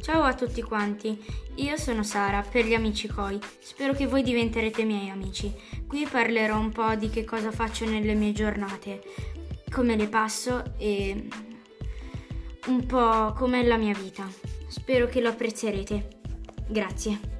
Ciao a tutti quanti, io sono Sara per gli amici Koi, spero che voi diventerete miei amici. Qui parlerò un po' di che cosa faccio nelle mie giornate, come le passo e un po' com'è la mia vita. Spero che lo apprezzerete. Grazie.